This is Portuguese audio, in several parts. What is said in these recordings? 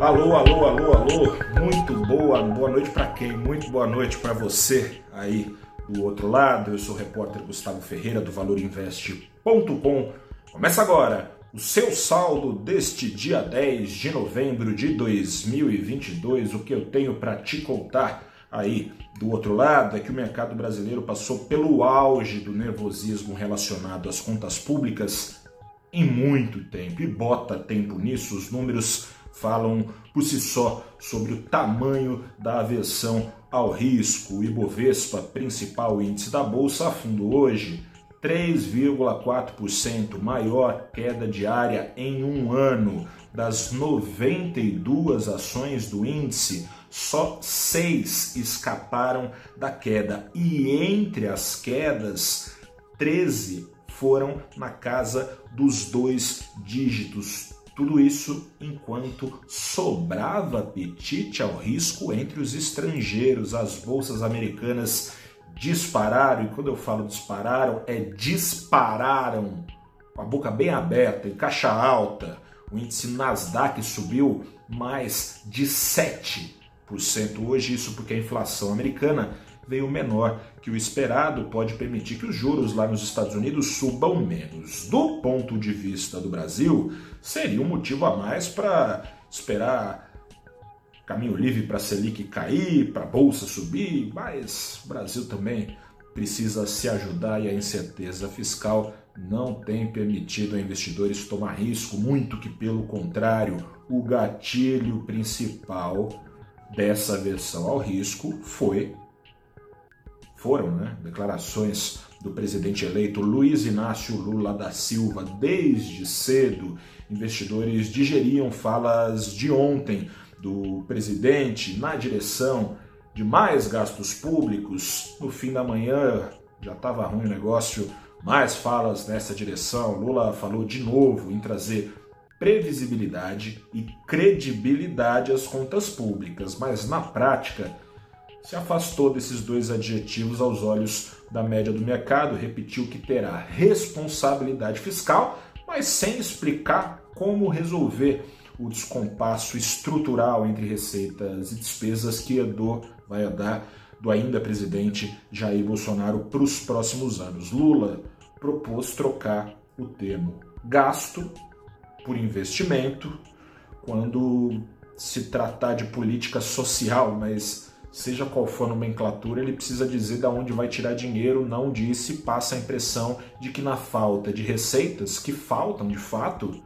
Alô, alô, alô, alô. Muito boa, boa noite para quem? Muito boa noite para você aí do outro lado. Eu sou o repórter Gustavo Ferreira do valorinvest.com. Começa agora o seu saldo deste dia 10 de novembro de 2022. O que eu tenho para te contar aí do outro lado é que o mercado brasileiro passou pelo auge do nervosismo relacionado às contas públicas em muito tempo e bota tempo nisso. Os números falam por si só sobre o tamanho da aversão ao risco. O Ibovespa, principal índice da bolsa, afundou hoje 3,4%, maior queda diária em um ano. Das 92 ações do índice, só seis escaparam da queda. E entre as quedas, 13 foram na casa dos dois dígitos. Tudo isso enquanto sobrava apetite ao risco entre os estrangeiros. As bolsas americanas dispararam, e quando eu falo dispararam, é dispararam com a boca bem aberta, em caixa alta. O índice Nasdaq subiu mais de 7% hoje, isso porque a inflação americana veio menor que o esperado, pode permitir que os juros lá nos Estados Unidos subam menos. Do ponto de vista do Brasil, seria um motivo a mais para esperar caminho livre para a Selic cair, para a bolsa subir, mas o Brasil também precisa se ajudar e a incerteza fiscal não tem permitido a investidores tomar risco, muito que pelo contrário, o gatilho principal dessa versão ao risco foi foram né, declarações do presidente eleito Luiz Inácio Lula da Silva. Desde cedo, investidores digeriam falas de ontem do presidente na direção de mais gastos públicos. No fim da manhã já estava ruim o negócio, mais falas nessa direção. Lula falou de novo em trazer previsibilidade e credibilidade às contas públicas, mas na prática se afastou desses dois adjetivos aos olhos da média do mercado, repetiu que terá responsabilidade fiscal, mas sem explicar como resolver o descompasso estrutural entre receitas e despesas que herdou, vai herdar do ainda presidente Jair Bolsonaro para os próximos anos. Lula propôs trocar o termo gasto por investimento quando se tratar de política social, mas seja qual for a nomenclatura, ele precisa dizer de onde vai tirar dinheiro, não disse, passa a impressão de que na falta de receitas, que faltam de fato,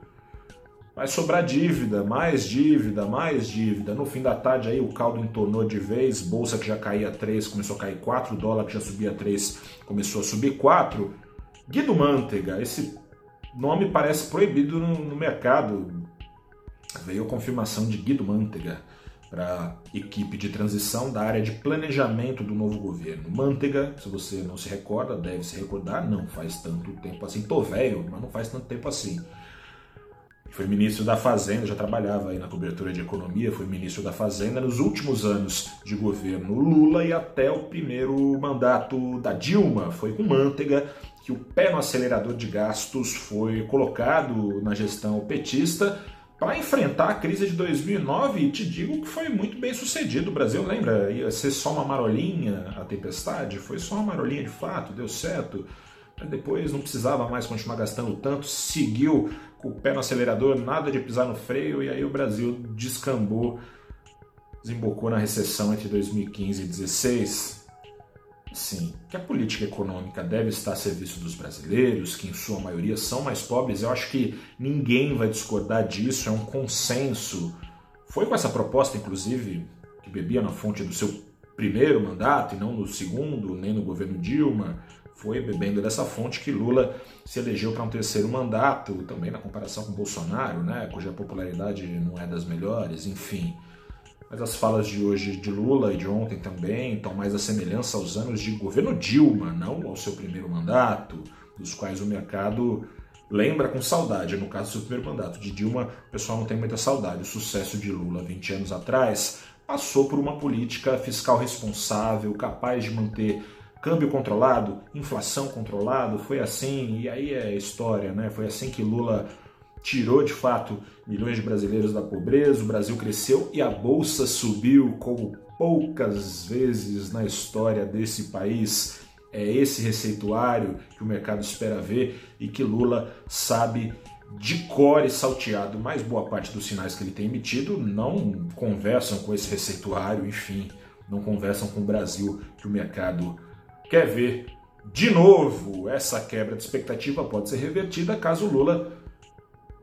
vai sobrar dívida, mais dívida, mais dívida. No fim da tarde aí o caldo entornou de vez, bolsa que já caía 3 começou a cair 4, dólar que já subia 3 começou a subir 4. Guido Mantega, esse nome parece proibido no, no mercado. Veio a confirmação de Guido Mantega para a equipe de transição da área de planejamento do novo governo. Manteiga, se você não se recorda, deve se recordar, não faz tanto tempo assim. Tô velho, mas não faz tanto tempo assim. Foi ministro da Fazenda, já trabalhava aí na cobertura de economia, foi ministro da Fazenda nos últimos anos de governo Lula e até o primeiro mandato da Dilma. Foi com Manteiga que o pé no acelerador de gastos foi colocado na gestão petista para enfrentar a crise de 2009, e te digo que foi muito bem sucedido. O Brasil, lembra, ia ser só uma marolinha a tempestade? Foi só uma marolinha de fato, deu certo. Depois não precisava mais continuar gastando tanto, seguiu com o pé no acelerador, nada de pisar no freio, e aí o Brasil descambou, desembocou na recessão entre 2015 e 2016 sim, que a política econômica deve estar a serviço dos brasileiros, que em sua maioria são mais pobres, eu acho que ninguém vai discordar disso, é um consenso. Foi com essa proposta, inclusive, que bebia na fonte do seu primeiro mandato e não no segundo, nem no governo Dilma. Foi bebendo dessa fonte que Lula se elegeu para um terceiro mandato, também na comparação com Bolsonaro, né, cuja popularidade não é das melhores, enfim. Mas as falas de hoje de Lula e de ontem também estão mais a semelhança aos anos de governo Dilma, não ao seu primeiro mandato, dos quais o mercado lembra com saudade. No caso do seu primeiro mandato de Dilma, o pessoal não tem muita saudade. O sucesso de Lula 20 anos atrás passou por uma política fiscal responsável, capaz de manter câmbio controlado, inflação controlado, foi assim, e aí é história, né? Foi assim que Lula tirou de fato milhões de brasileiros da pobreza, o Brasil cresceu e a bolsa subiu como poucas vezes na história desse país. É esse receituário que o mercado espera ver e que Lula sabe de core salteado, mas boa parte dos sinais que ele tem emitido não conversam com esse receituário, enfim, não conversam com o Brasil que o mercado quer ver. De novo, essa quebra de expectativa pode ser revertida caso Lula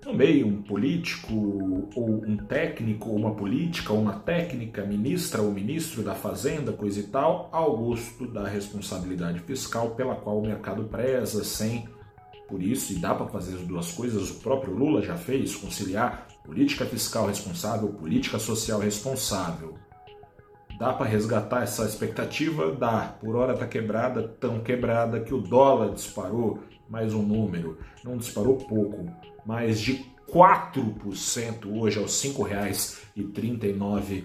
nomeie um político ou um técnico ou uma política ou uma técnica, ministra ou ministro da Fazenda, coisa e tal, ao gosto da responsabilidade fiscal pela qual o mercado preza, sem por isso, e dá para fazer as duas coisas, o próprio Lula já fez, conciliar política fiscal responsável, política social responsável. Dá para resgatar essa expectativa? Dá. Por hora está quebrada, tão quebrada que o dólar disparou mais um número. Não disparou pouco, mais de 4% hoje aos R$ 5,39.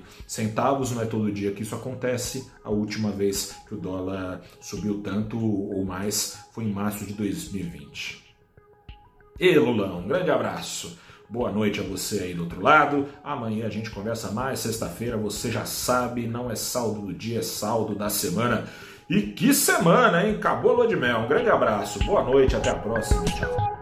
Não é todo dia que isso acontece. A última vez que o dólar subiu tanto ou mais foi em março de 2020. E Lulão, um grande abraço. Boa noite a você aí do outro lado. Amanhã a gente conversa mais. Sexta-feira, você já sabe, não é saldo do dia, é saldo da semana. E que semana, hein? Acabou a lua de mel. Um grande abraço, boa noite, até a próxima. Tchau.